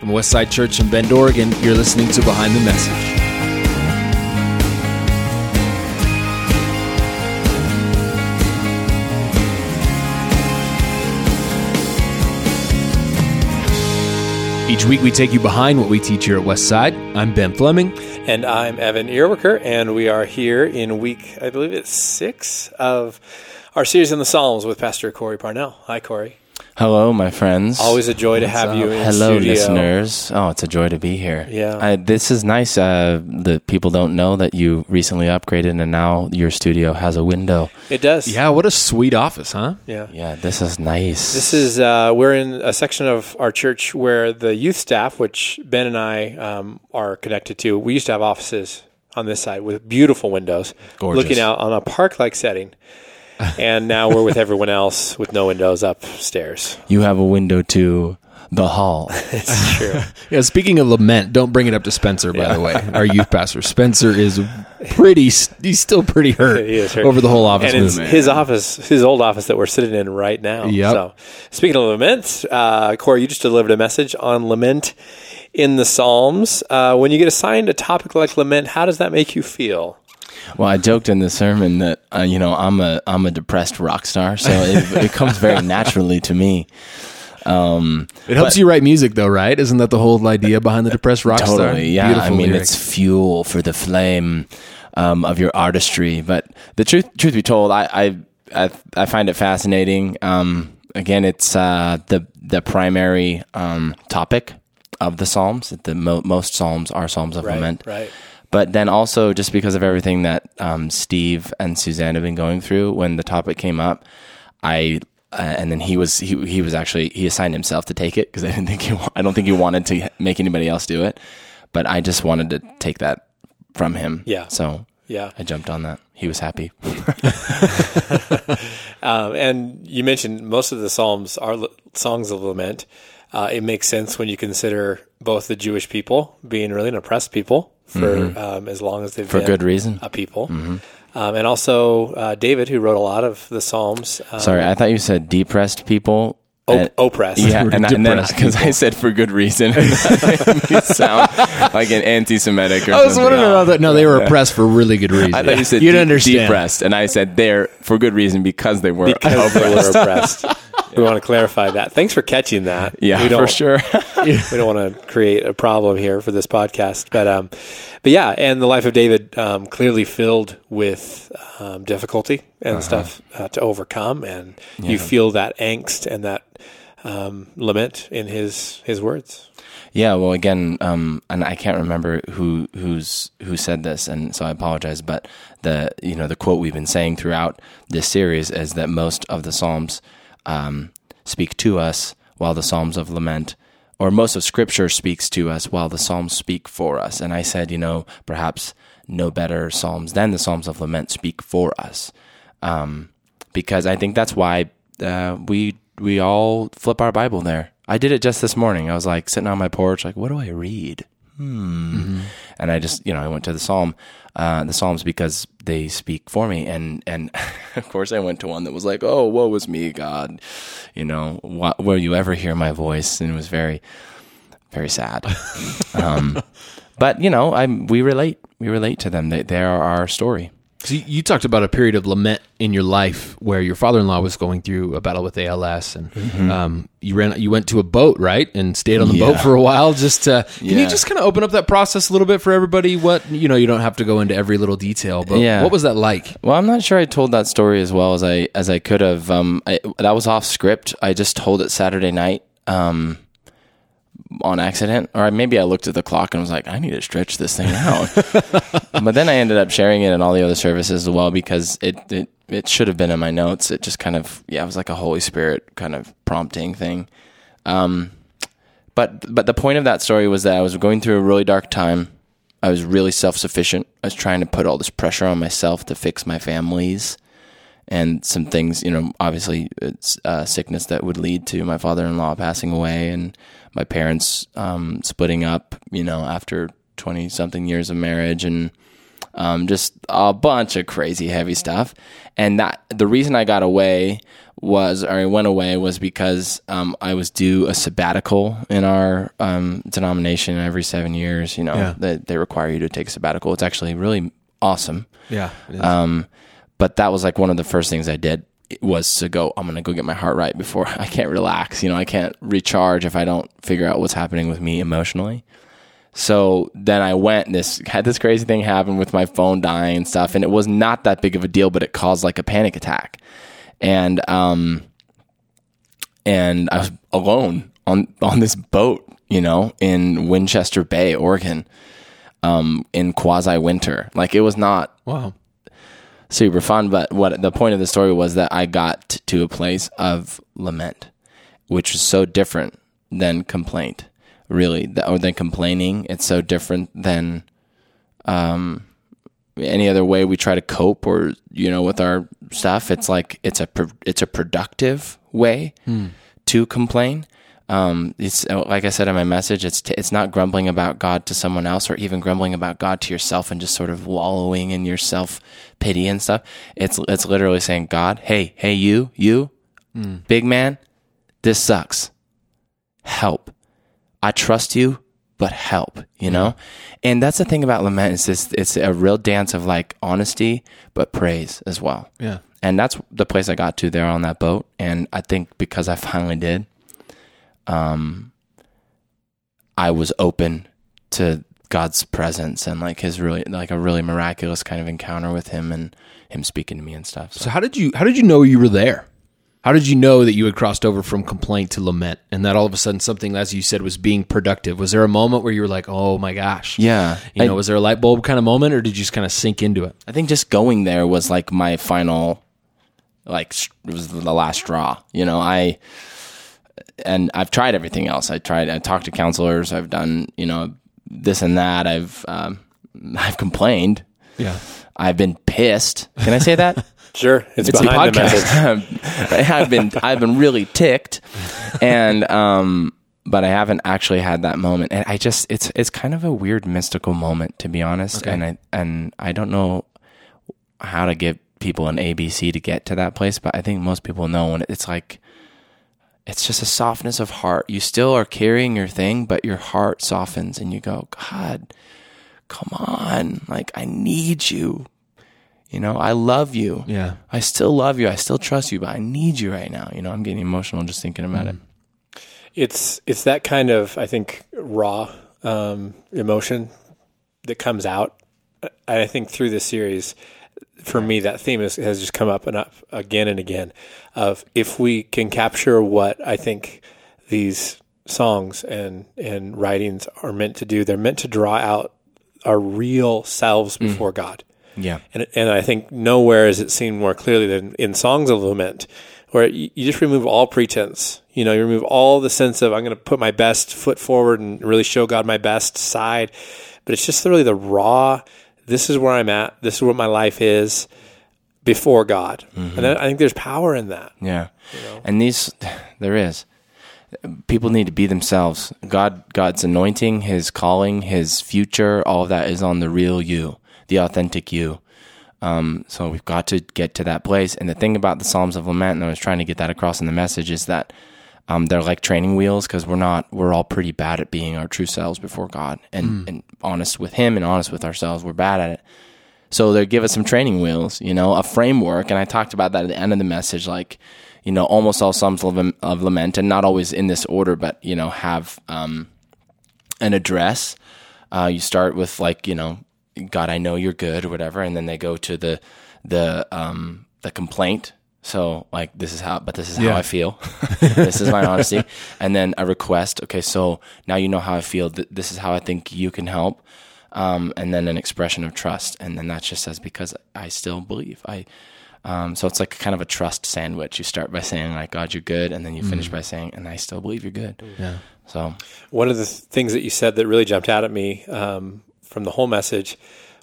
From Westside Church in Bend, Oregon, you're listening to Behind the Message. Each week we take you behind what we teach here at Westside. I'm Ben Fleming. And I'm Evan Earwicker, and we are here in week, I believe it's six of our series in the Psalms with Pastor Corey Parnell. Hi, Corey. Hello, my friends. Always a joy to have you in Hello, studio. listeners. Oh, it's a joy to be here. Yeah. I, this is nice. Uh, the people don't know that you recently upgraded, and now your studio has a window. It does. Yeah, what a sweet office, huh? Yeah. Yeah, this is nice. This is, uh, we're in a section of our church where the youth staff, which Ben and I um, are connected to, we used to have offices on this side with beautiful windows Gorgeous. looking out on a park like setting. And now we're with everyone else with no windows upstairs. you have a window to the hall. It's true. Yeah, speaking of lament, don't bring it up to Spencer, by the way, our youth pastor. Spencer is pretty, he's still pretty hurt, hurt. over the whole office and it's movement. his office, his old office that we're sitting in right now. Yep. So, speaking of lament, uh, Corey, you just delivered a message on lament in the Psalms. Uh, when you get assigned a topic like lament, how does that make you feel? Well, I joked in the sermon that uh, you know I'm a I'm a depressed rock star, so it, it comes very naturally to me. Um, It helps you write music, though, right? Isn't that the whole idea behind the depressed rock star? Totally, yeah. Beautiful I mean, lyrics. it's fuel for the flame um, of your artistry. But the truth, truth be told, I I, I, I find it fascinating. Um, again, it's uh, the the primary um, topic of the Psalms. The mo- most Psalms are Psalms of lament. Right. But then also, just because of everything that um, Steve and Suzanne have been going through, when the topic came up, I uh, and then he was he he was actually he assigned himself to take it because I didn't think he I don't think he wanted to make anybody else do it, but I just wanted to take that from him. Yeah. So Yeah. I jumped on that. He was happy. Um, and you mentioned most of the Psalms are l- songs of lament. Uh, it makes sense when you consider both the Jewish people being really an oppressed people for um, as long as they've For been good reason. a people, um, and also uh, David, who wrote a lot of the Psalms. Um, Sorry, I thought you said depressed people. op- oppressed. Yeah, and, I- and then because I said for good reason, that sound like an anti-Semitic. Or I was something. wondering about that. No, they were oppressed for really good reason. I thought you said You'd de- understand. depressed, and I said they're for good reason because they were because they were oppressed. We want to clarify that. Thanks for catching that. Yeah, we don't, for sure. we don't want to create a problem here for this podcast, but um, but yeah, and the life of David um, clearly filled with um, difficulty and stuff uh, to overcome, and you feel that angst and that um, lament in his his words. yeah, well, again, um, and I can't remember who who's who said this, and so I apologize. But the you know the quote we've been saying throughout this series is that most of the psalms um, speak to us, while the psalms of lament. Or most of Scripture speaks to us while the Psalms speak for us. And I said, you know, perhaps no better Psalms than the Psalms of Lament speak for us. um, because I think that's why uh, we we all flip our Bible there. I did it just this morning. I was like sitting on my porch, like, what do I read? Hmm. And I just, you know, I went to the Psalm, uh, the Psalms because they speak for me, and and of course I went to one that was like, oh, woe was me, God, you know, wh- will you ever hear my voice? And it was very, very sad. um, but you know, I we relate, we relate to them. They they are our story. So you, you talked about a period of lament in your life where your father-in-law was going through a battle with ALS, and um, you ran, you went to a boat, right, and stayed on the boat for a while. Just to, can you just kind of open up that process a little bit for everybody? What you know, you don't have to go into every little detail, but Yeah. what was that like? Well, I'm not sure I told that story as well as I as I could have. Um, I, that was off script. I just told it Saturday night um, on accident, or maybe I looked at the clock and was like, I need to stretch this thing out. but then I ended up sharing it in all the other services as well because it it it should have been in my notes. It just kind of yeah, it was like a Holy Spirit kind of prompting thing. Um, but but the point of that story was that I was going through a really dark time. I was really self sufficient. I was trying to put all this pressure on myself to fix my families and some things. You know, obviously it's uh, sickness that would lead to my father in law passing away and my parents um, splitting up. You know, after twenty something years of marriage and um, just a bunch of crazy heavy stuff. And that the reason I got away was, or I went away, was because um, I was due a sabbatical in our um, denomination every seven years. You know, Yeah. they, they require you to take a sabbatical. It's actually really awesome. Yeah. But that was like one of the first things I did was to go. I'm gonna go get my heart right before I can't relax. You know, I can't recharge if I don't figure out what's happening with me emotionally. So then I went. This had this crazy thing happen with my phone dying and stuff, and it was not that big of a deal, but it caused like a panic attack, and um, and I was alone on on this boat, you know, in Winchester Bay, Oregon, um, in quasi winter. Like it was not wow. Super fun. But what the point of the story was that I got to a place of lament, which was so different than complaint, really, or than complaining. It's so different than um, any other way we try to cope, or you know, with our stuff. It's like it's a it's a productive way to complain. Um, it's uh, like I said in my message. It's t- it's not grumbling about God to someone else, or even grumbling about God to yourself, and just sort of wallowing in your self pity and stuff. It's it's literally saying, God, hey, hey, you, you, big man, this sucks. Help. I trust you, but help. You know, and that's the thing about lament is this: it's a real dance of like honesty, but praise as well Yeah. and that's the place I got to there on that boat. And I think because I finally did, um, I was open to God's presence and like his really like a really miraculous kind of encounter with him and him speaking to me and stuff. So, So how did you how did you know you were there? How did you know that you had crossed over from complaint to lament and that all of a sudden something as you said was being productive? Was there a moment where you were like, "Oh my gosh." yeah, You I, know, was there a light bulb kind of moment or did you just kind of sink into it? I think just going there was like my final, like it was the last straw. You know, I and I've tried everything else. I tried. I talked to counselors. I've done you know this and that. I've um, I've complained. Yeah. I've been pissed. Can I say that? Sure, it's, It's a behind the podcast. message. I've been I've been really ticked, and um, but I haven't actually had that moment. And I just it's it's kind of a weird mystical moment to be honest. And I and I don't know how to give people an ABC to get to that place, but I think most people know when it's like it's just a softness of heart. You still are carrying your thing, but your heart softens, and you go, God, come on, like I need you. You know, I love you. Yeah. I still love you. I still trust you, but I need you right now. You know, I'm getting emotional just thinking about it. it's it's that kind of I think raw um, emotion that comes out. I think through this series, for me, that theme is, has just come up and up again and again. Of if we can capture what I think these songs and and writings are meant to do, they're meant to draw out our real selves mm. before God. Yeah. And, and I think nowhere is it seen more clearly than in songs of lament, where you, you just remove all pretense. You know, you remove all the sense of I'm going to put my best foot forward and really show God my best side. But it's just really the raw. This is where I'm at. This is what my life is before God, and I, think there's power in that. Yeah. And these, there is. People need to be themselves. God, God's anointing, His calling, His future, all of that is on the real you, the authentic you. Um, so we've got to get to that place. And the thing about the Psalms of Lament, and I was trying to get that across in the message, is that um, they're like training wheels because we're not, we're all pretty bad at being our true selves before God and, and honest with Him and honest with ourselves. We're bad at it. So they give us some training wheels, you know, a framework. And I talked about that at the end of the message, like, you know, almost all Psalms of, of Lament, and not always in this order, but, you know, have um, an address. Uh, you start with, like, you know, God, I know you're good or whatever. And then they go to the, the, um, the complaint. So, like, this is how, but this is how I feel. this is my honesty. And then a request. Okay, so now you know how I feel. This is how I think you can help um, and then an expression of trust, and then that just says because I still believe. I um, so it's like kind of a trust sandwich. You start by saying like God, you're good, and then you finish by saying, and I still believe you're good. Yeah. So One of the th- things that you said that really jumped out at me um, from the whole message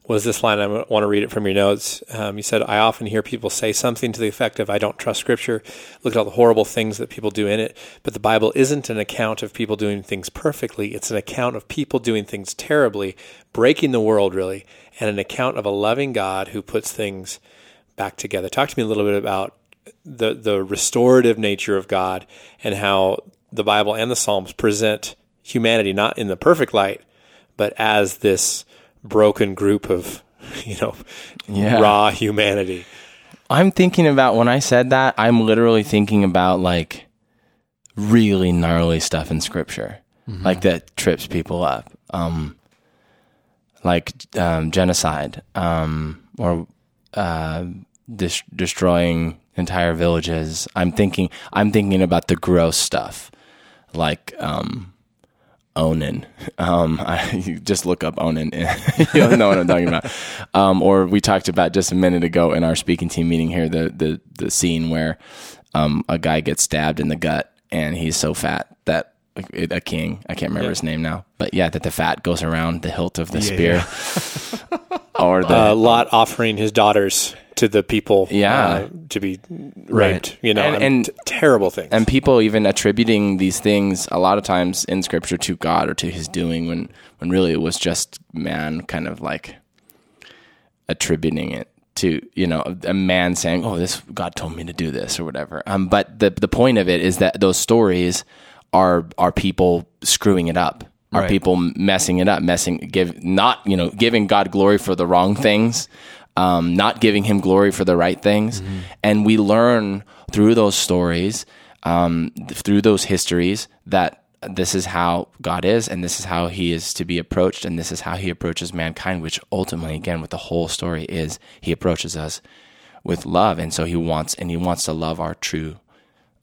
was this line. I want to read it from your notes. Um, you said, I often hear people say something to the effect of, I don't trust Scripture. Look at all the horrible things that people do in it. But the Bible isn't an account of people doing things perfectly, it's an account of people doing things terribly, breaking the world, really, and an account of a loving God who puts things back together. Talk to me a little bit about the, the restorative nature of God and how the Bible and the Psalms present humanity not in the perfect light, but as this broken group of, you know, Yeah. raw humanity. I'm thinking about when I said that, I'm literally thinking about like really gnarly stuff in scripture, like that trips people up, um, like um, genocide um, or uh, dis- destroying entire villages. I'm thinking, I'm thinking about the gross stuff, like um, Onan. Um, I, you just look up Onan. You'll know what I'm talking about. Um, or we talked about just a minute ago in our speaking team meeting here the the the scene where um, a guy gets stabbed in the gut and he's so fat that a king I can't remember his name now, but yeah, that the fat goes around the hilt of the spear. or the Uh, Lot offering his daughters to the people Yeah. uh, to be raped, Right. you know, And- and, t- terrible things. and people even attributing these things a lot of times in scripture to God or to his doing when when really it was just man kind of like attributing it to you know a man saying oh this God told me to do this or whatever um but the the point of it is that those stories are are people screwing it up are Right. people messing it up messing give not you know giving God glory for the wrong things um, not giving him glory for the right things. And we learn through those stories, um, th- through those histories, that this is how God is, and this is how he is to be approached, and this is how he approaches mankind, which ultimately, again, with the whole story is he approaches us with love. And so he wants, and he wants to love our true,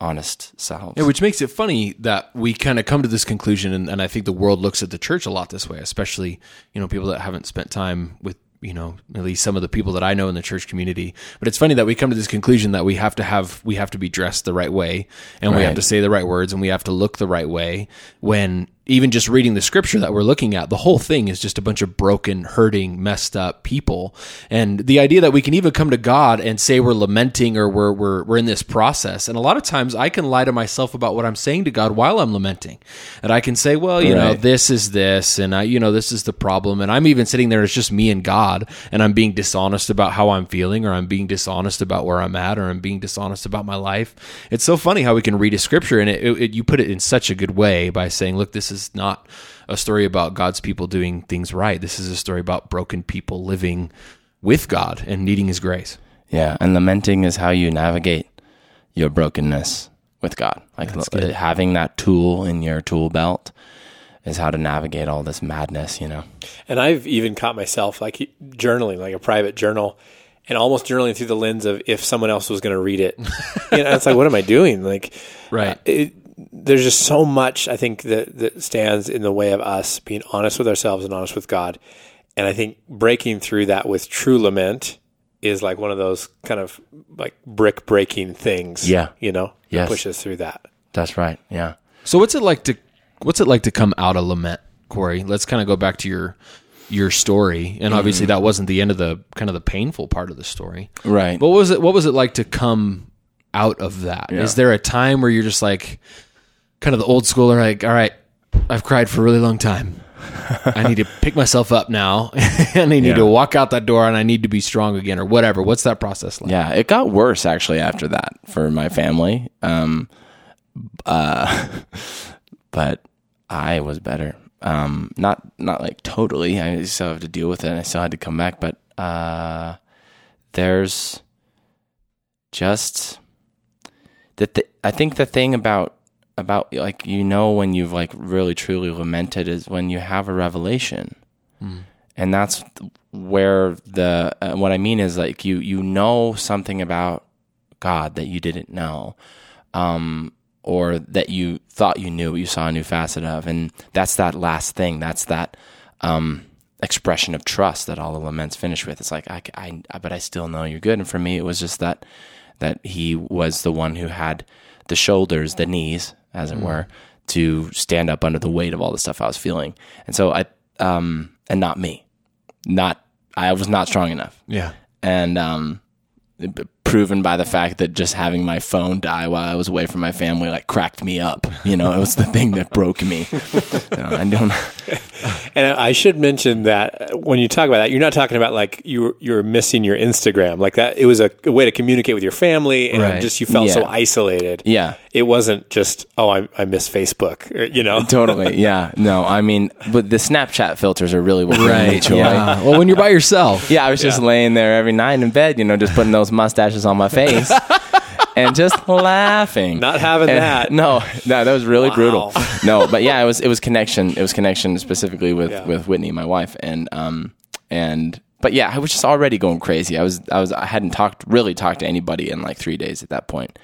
honest selves. Yeah, which makes it funny that we kind of come to this conclusion, and, and I think the world looks at the church a lot this way, especially you know people that haven't spent time with you know at least some of the people that I know in the church community. But it's funny that we come to this conclusion that we have to have we have to be dressed the right way, and we have to say the right words, and we have to look the right way. When even just reading the scripture that we're looking at, the whole thing is just a bunch of broken, hurting, messed up people. And the idea that we can even come to God and say we're lamenting or we're, we're, we're in this process. And a lot of times I can lie to myself about what I'm saying to God while I'm lamenting. And I can say, well, you know, this is this, and I, you know, this is the problem. And I'm even sitting there, it's just me and God, and I'm being dishonest about how I'm feeling, or I'm being dishonest about where I'm at, or I'm being dishonest about my life. It's so funny how we can read a scripture and it, it, you put it in such a good way by saying, look, this is not a story about God's people doing things right. This is a story about broken people living with God and needing His grace. Yeah, and lamenting is how you navigate your brokenness with God. Like l- having that tool in your tool belt is how to navigate all this madness, you know. And I've even caught myself like journaling, like a private journal, and almost journaling through the lens of if someone else was going to read it. you know, it's like, what am I doing? Like, Right. it, there's just so much I think that that stands in the way of us being honest with ourselves and honest with God. And I think breaking through that with true lament is like one of those kind of like brick breaking things. Yeah. you know, that Yes. pushes through that. That's right. Yeah. So what's it like to what's it like to come out of lament, Corey? Let's kind of go back to your your story, and obviously mm-hmm. that wasn't the end of the kind of the painful part of the story. Right. What was it? What was it like to come out of that? Is Yeah. there a time where you're just like, kind of the old schooler, like, all right, I've cried for a really long time. I need to pick myself up now, and I need Yeah. to walk out that door, and I need to be strong again, or whatever. What's that process like? Yeah, it got worse actually after that for my family. Um, uh, but I was better. Um, not not like totally. I still have to deal with it. and I still had to come back. But uh, there's just the I think the thing about about like you know when you've like really truly lamented is when you have a revelation and that's where the uh, what I mean is like you you know something about God that you didn't know, um, or that you thought you knew, you saw a new facet of, and that's that last thing. That's that um, expression of trust that all the laments finish with. It's like I, I, I, but I still know you're good. And for me, it was just that that He was the one who had the shoulders, the knees, as it were, to stand up under the weight of all the stuff I was feeling, and so I, um, and not me not I was not strong enough. Yeah. And um, proven by the fact that just having my phone die while I was away from my family like cracked me up. You know, it was the thing that broke me. You know, I don't. And I should mention that when you talk about that, you're not talking about like you were, you were missing your Instagram like that. It was a, a way to communicate with your family, and Right. just you felt so isolated. Yeah. it wasn't just oh I, I miss Facebook, or, you know. Totally. Yeah. No, I mean, but the Snapchat filters are really what bring me joy. Yeah. Well, when you're by yourself. Yeah, I was just laying there every night in bed, you know, just putting those mustaches on my face and just laughing. Not having And- that. No, no, that was really Wow. brutal. No, but yeah, it was it was connection. It was connection specifically with Yeah. with Whitney, my wife, and um and but yeah, I was just already going crazy. I was I was I hadn't talked really talked to anybody in like three days at that point.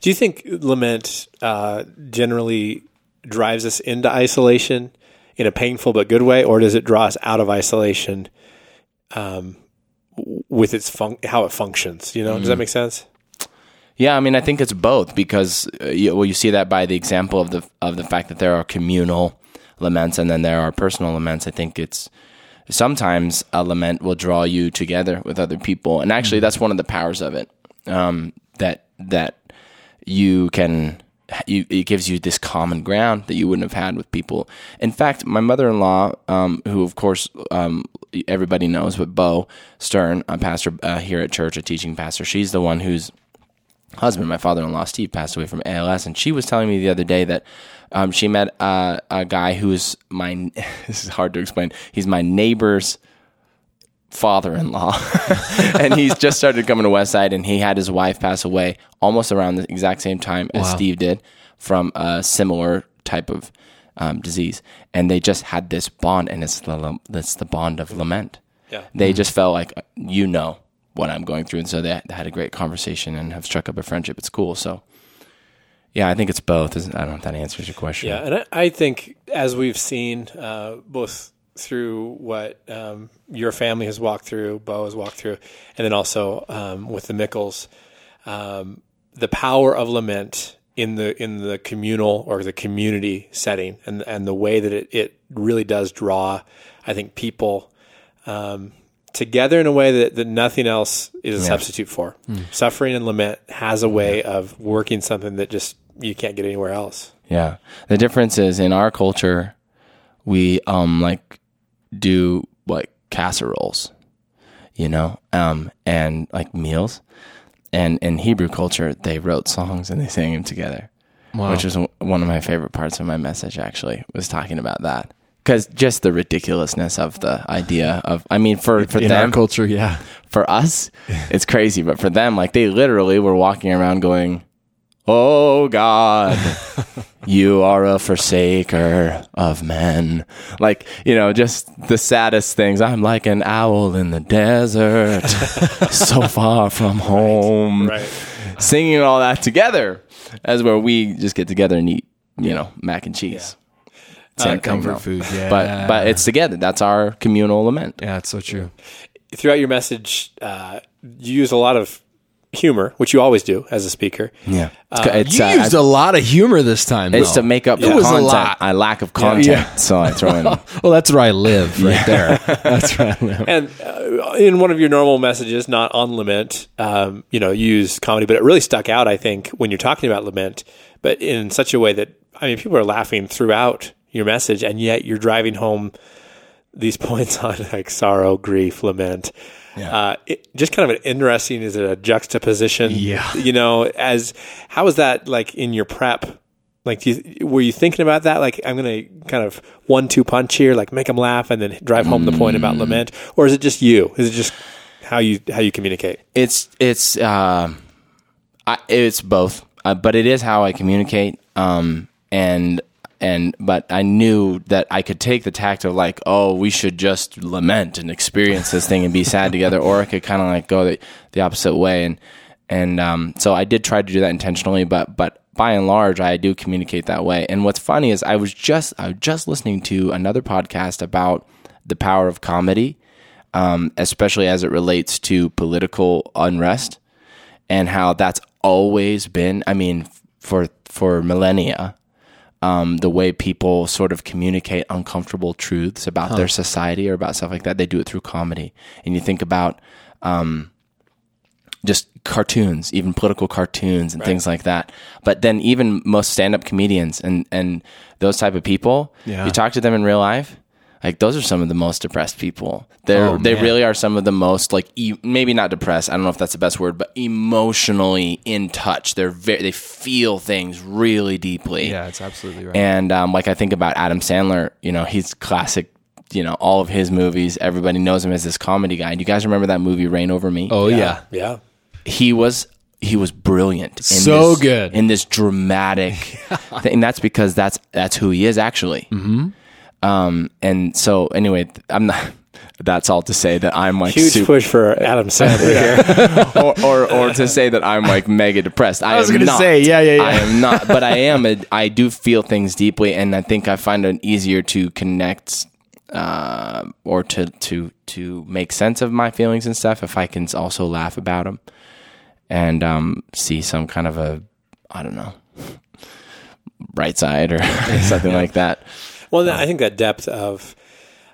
Do you think lament uh, generally drives us into isolation in a painful but good way, or does it draw us out of isolation um, with its fun- how it functions? You know, does that make sense? Yeah, I mean, I think it's both because uh, you, well, you see that by the example of the of the fact that there are communal laments and then there are personal laments. I think it's sometimes a lament will draw you together with other people, and actually, that's one of the powers of it. Um, that that you can. You, it gives you this common ground that you wouldn't have had with people. In fact, my mother-in-law, um, who of course um, everybody knows, but Bo Stern, a pastor uh, here at church, a teaching pastor, she's the one who's husband, my father-in-law Steve, passed away from ALS, and she was telling me the other day that um, she met uh, a guy who's my. This is hard to explain. He's my neighbor's father-in-law, and he's just started coming to Westside, and he had his wife pass away almost around the exact same time as Wow. Steve did from a similar type of um, disease, and they just had this bond, and it's the it's the bond of lament. Yeah. They just felt like you know what I'm going through, and so they, they had a great conversation and have struck up a friendship. It's cool. So, yeah, I think it's both. I don't know if that answers your question. Yeah, and I, I think as we've seen, uh, both through what um, your family has walked through, Bo has walked through, and then also um, with the Mickles, um, the power of lament in the in the communal or the community setting, and and the way that it, it really does draw, I think people. Together in a way that, that nothing else is a Yeah. substitute for. Suffering and lament has a way of working something that just you can't get anywhere else. Yeah. The difference is in our culture, we um like do like casseroles, you know, um and like meals. And in Hebrew culture, they wrote songs and they sang them together, Wow. which was one of my favorite parts of my message. Actually, was talking about that because just the ridiculousness of the idea of. I mean, for for in them, culture, yeah. for us, it's crazy, but for them, like they literally were walking around going, "Oh God, you are a forsaker of men." Like you know, just the saddest things. I'm like an owl in the desert, so far from home. Right. Singing all that together, as where we just get together and eat, you know, mac and cheese. Same thing, comfort though. food, yeah. But but it's together. That's our communal lament. Yeah, it's so true. throughout your message, uh, you use a lot of humor, which you always do as a speaker. Yeah, it's, you uh, used a lot of humor this time. It's though. to make up It for was a lot. I lack of content, yeah. so I throw in. Well, that's where I live, right there. That's where I live. And uh, in one of your normal messages, not on lament, um, you know, you use comedy, but it really stuck out, I think, when you're talking about lament, but in such a way that, I mean, people are laughing throughout your message, and yet you're driving home these points on like sorrow, grief, lament. Yeah. Uh, it, just kind of an interesting, is it a juxtaposition? Yeah. You know, as how was that like in your prep? Like, do you, were you thinking about that? Like, I'm going to kind of one two punch here, like make them laugh, and then drive home the point Mm. about lament, or is it just you? Is it just how you how you communicate? It's it's um, I, it's both, uh, but it is how I communicate. Um, and and but I knew that I could take the tact of like, oh, we should just lament and experience this thing and be sad together, or I could kind of like go the, the opposite way. And and um, so I did try to do that intentionally, but but by and large, I do communicate that way. And what's funny is I was just I was just listening to another podcast about the power of comedy, um, especially as it relates to political unrest and how that's always been. I mean, for for millennia, um, the way people sort of communicate uncomfortable truths about their society or about stuff like that. They do it through comedy. And you think about um, just cartoons, even political cartoons and things like that. But then even most stand-up comedians and and those type of people, Yeah. you talk to them in real life, like those are some of the most depressed people. They're Oh, they really are some of the most like e- maybe not depressed. I don't know if that's the best word, but emotionally in touch. They're very they feel things really deeply. Yeah, it's absolutely right. And um, like I think about Adam Sandler, you know, he's classic. You know, all of his movies, everybody knows him as this comedy guy. Do you guys remember that movie Reign Over Me? oh yeah. Yeah. he was he was brilliant. In So this, good. in this dramatic thing. And that's because that's that's who he is actually. Mm-hmm. Um, and so anyway, I'm not. That's all to say that I'm like Huge super, push for Adam Sandler here. or, or or to say that I'm like mega depressed. I, was am gonna say, yeah, yeah, yeah. I am not, but I am. A, I do feel things deeply, and I think I find it easier to connect uh, or to to to make sense of my feelings and stuff if I can also laugh about them and um, see some kind of a I don't know bright side or something like that. Well, I think that depth of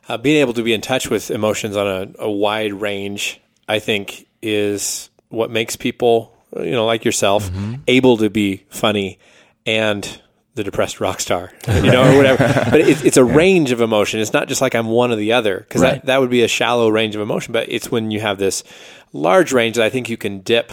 uh, being able to be in touch with emotions on a, a wide range, I think, is what makes people, you know, like yourself, able to be funny and the depressed rock star, you know, or whatever. but it, it's a range of emotion. It's not just like I'm one or the other, because Right. that, that would be a shallow range of emotion. But it's when you have this large range that I think you can dip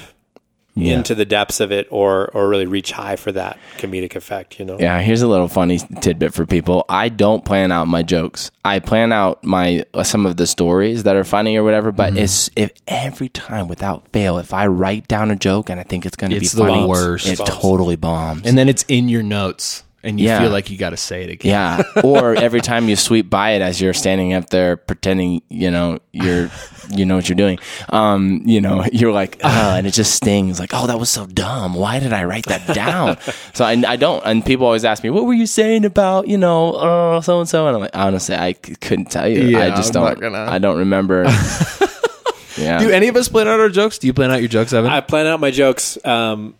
Yeah. into the depths of it, or or really reach high for that comedic effect. You know. Yeah, here's a little funny tidbit for people. I don't plan out my jokes. I plan out my uh, some of the stories that are funny or whatever. But Mm-hmm. it's if every time without fail, if I write down a joke and I think it's going to be the funny, worst. it Bombs. totally bombs. And then it's in your notes, and you Yeah. feel like you got to say it again. yeah, or every time you sweep by it as you're standing up there pretending, you know, you're, you know what you're doing. Um, you know, you're like, ah, and it just stings. Like, oh, that was so dumb. Why did I write that down? so I, I don't. And people always ask me, what were you saying about, you know, uh, so and so? And I'm like, honestly, I c- couldn't tell you. Yeah, I just I'm don't. not gonna- I don't remember. yeah. Do any of us plan out our jokes? Do you plan out your jokes, Evan? I plan out my jokes, um,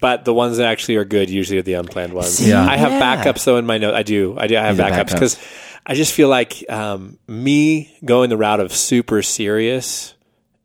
but the ones that actually are good usually are the unplanned ones. See, Yeah. I have yeah. backups though in my note. I do. I do. I have backups. because I just feel like um, me going the route of super serious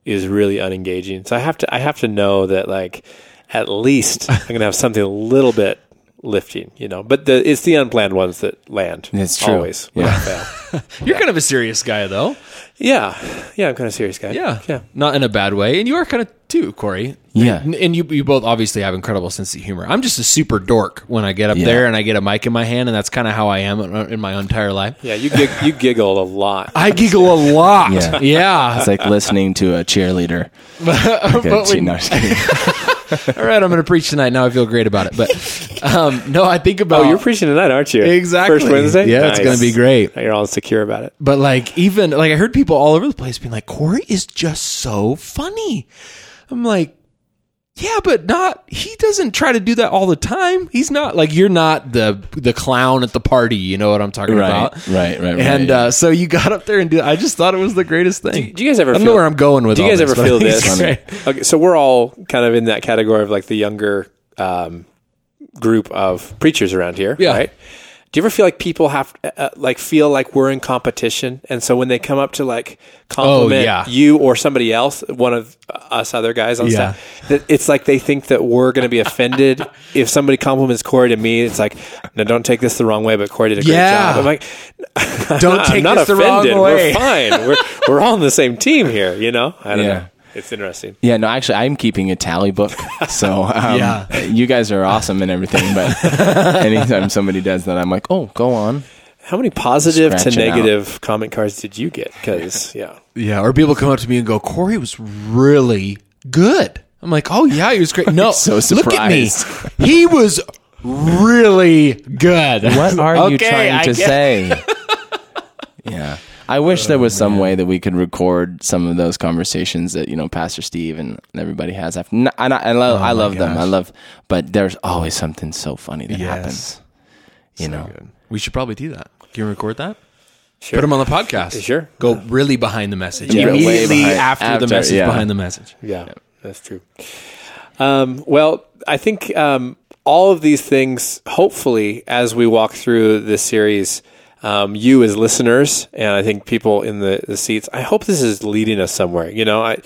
is really unengaging. So I have to. I have to know that like at least I'm gonna have something a little bit lifting. You know, but the, it's the unplanned ones that land. It's true. Always. Yeah. You're kind of a serious guy, though. Yeah. Yeah. I'm kind of serious guy. Yeah, Yeah. Not in a bad way, and you are kind of too, Corey. Yeah. and, and you you both obviously have incredible sense of humor. I'm just a super dork when I get up Yeah. there and I get a mic in my hand, and that's kind of how I am in in my entire life. Yeah. You gig- you giggle a lot. I giggle a lot. Yeah. Yeah. It's like listening to a cheerleader. Okay, But gee, when- no, I'm just kidding. All right, I'm going to preach tonight. Now I feel great about it. But um, no, I think about Oh, you're preaching tonight, aren't you? Exactly. First Wednesday. Yeah, it's gonna be great. You're all secure about it. But like even like I heard people all over the place being like, Corey is just so funny. I'm like, yeah, but not he doesn't try to do that all the time. He's not like you're not the the clown at the party, you know what I'm talking Right, about. right, right, right, And uh, so you got up there and do I just thought it was the greatest thing. Do you guys ever feel I don't feel- know where I'm going with Do you guys this, ever feel this? Okay, so we're all kind of in that category of like the younger um, group of preachers around here, Yeah. right? Do you ever feel like people have uh, like feel like we're in competition, and so when they come up to like compliment Oh, yeah. you or somebody else, one of us other guys on Yeah. staff, that it's like they think that we're going to be offended if somebody compliments Corey to me. It's like, no, don't take this the wrong way, but Corey did a great Yeah. job. I'm like, Don't I'm take not this the wrong offended. way. We're fine. We're we're all on the same team here. You know, I don't Yeah. know. It's interesting. Yeah, no, actually, I'm keeping a tally book. So, um, Yeah. you guys are awesome and everything. But anytime somebody does that, I'm like, oh, go on. How many positive to Scratch it out. negative comment cards did you get? Because yeah, Yeah, or people come up to me and go, Corey was really good. I'm like, oh yeah, he was great. No, So surprised. look at me. He was really good. What are you trying I to get- say? yeah. I wish there was some way that we could record some of those conversations that you know Pastor Steve and everybody has. I've, n- and I, I love, I love them. I love, but there's always something so funny that Yes. happens. You know, Good. We should probably do that. Can you record that? sure. Put them on the podcast. Sure. Go really behind the message. Yeah, Immediately behind- after, the message, yeah. behind the message. Yeah, that's true. Um, well, I think um, all of these things, hopefully, as we walk through this series, um, you as listeners, and I think people in the, the seats, I hope this is leading us somewhere. You know, I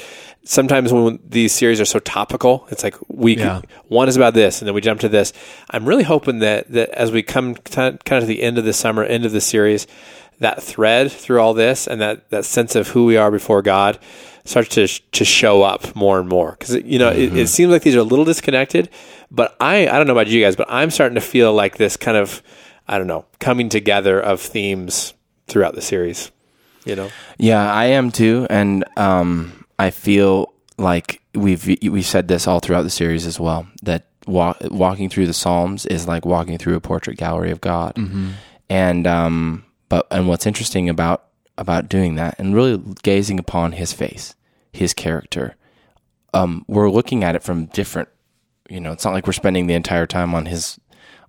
sometimes when these series are so topical, it's like we Yeah. one is about this, and then we jump to this. I'm really hoping that that as we come kind of to the end of the summer, end of the series, that thread through all this, and that that sense of who we are before God starts to to show up more and more because you know it, it seems like these are a little disconnected, but I I don't know about you guys, but I'm starting to feel like this kind of I don't know coming together of themes throughout the series. You know, Yeah, I am too, and um, I feel like we've we said this all throughout the series as well. That wa- walking through the Psalms is like walking through a portrait gallery of God, and um, but and what's interesting about about doing that and really gazing upon His face, His character, um, we're looking at it from different. You know, it's not like we're spending the entire time on His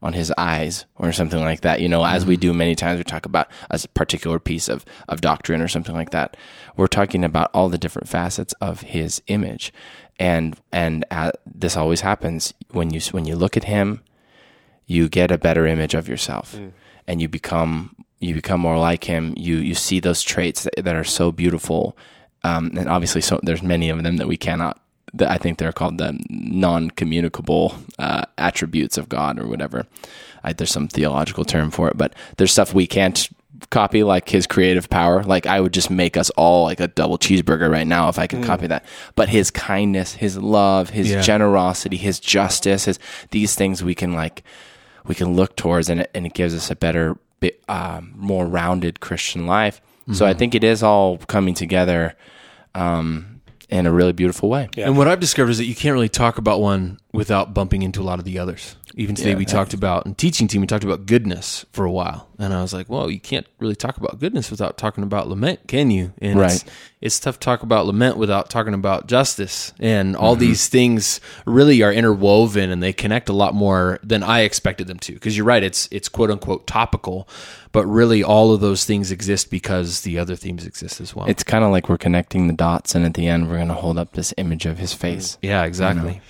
on his eyes or something like that. You know, as we do many times, we talk about a particular piece of, of doctrine or something like that. We're talking about all the different facets of his image. And, and uh, this always happens when you, when you look at him, you get a better image of yourself and you become, you become more like him. You, you see those traits that, that are so beautiful. Um, and obviously, so there's many of them that we cannot that I think they're called the non-communicable uh, attributes of God or whatever. I, there's some theological term for it, but there's stuff we can't copy, like His creative power. Like I would just make us all like a double cheeseburger right now if I could copy that. But His kindness, His love, His Yeah. generosity, His justice, His these things we can like we can look towards, and it, and it gives us a better, bit, um, more rounded Christian life. So I think it is all coming together. Um, in a really beautiful way. Yeah. And what I've discovered is that you can't really talk about one without bumping into a lot of the others. Even today, Yeah, we talked about in teaching team, we talked about goodness for a while, and I was like, "Well, you can't really talk about goodness without talking about lament, can you?" And it's, Right. it's tough to talk about lament without talking about justice, and all Mm-hmm. these things really are interwoven, and they connect a lot more than I expected them to. Because you're right, it's it's quote unquote topical, but really all of those things exist because the other themes exist as well. It's kind of like we're connecting the dots, and at the end, we're going to hold up this image of his face. yeah, exactly.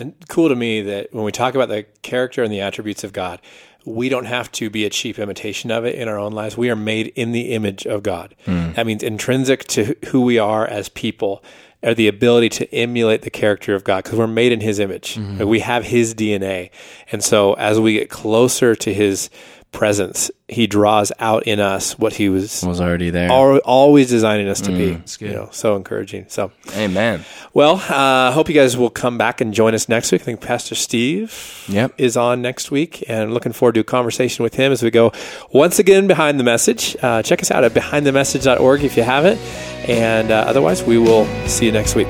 And cool to me that when we talk about the character and the attributes of God, we don't have to be a cheap imitation of it in our own lives. We are made in the image of God. Mm. That means intrinsic to who we are as people are the ability to emulate the character of God because we're made in his image. Mm-hmm. Like, we have his DNA. And so as we get closer to his presence, he draws out in us what he was Was already there. al- always designing us to be. good. You know, so encouraging. So Amen. well, I uh, hope you guys will come back and join us next week. I think Pastor Steve Yep. is on next week, and looking forward to a conversation with him as we go once again behind the message. Uh, check us out at behindthemessage.org if you haven't, and uh, otherwise, we will see you next week.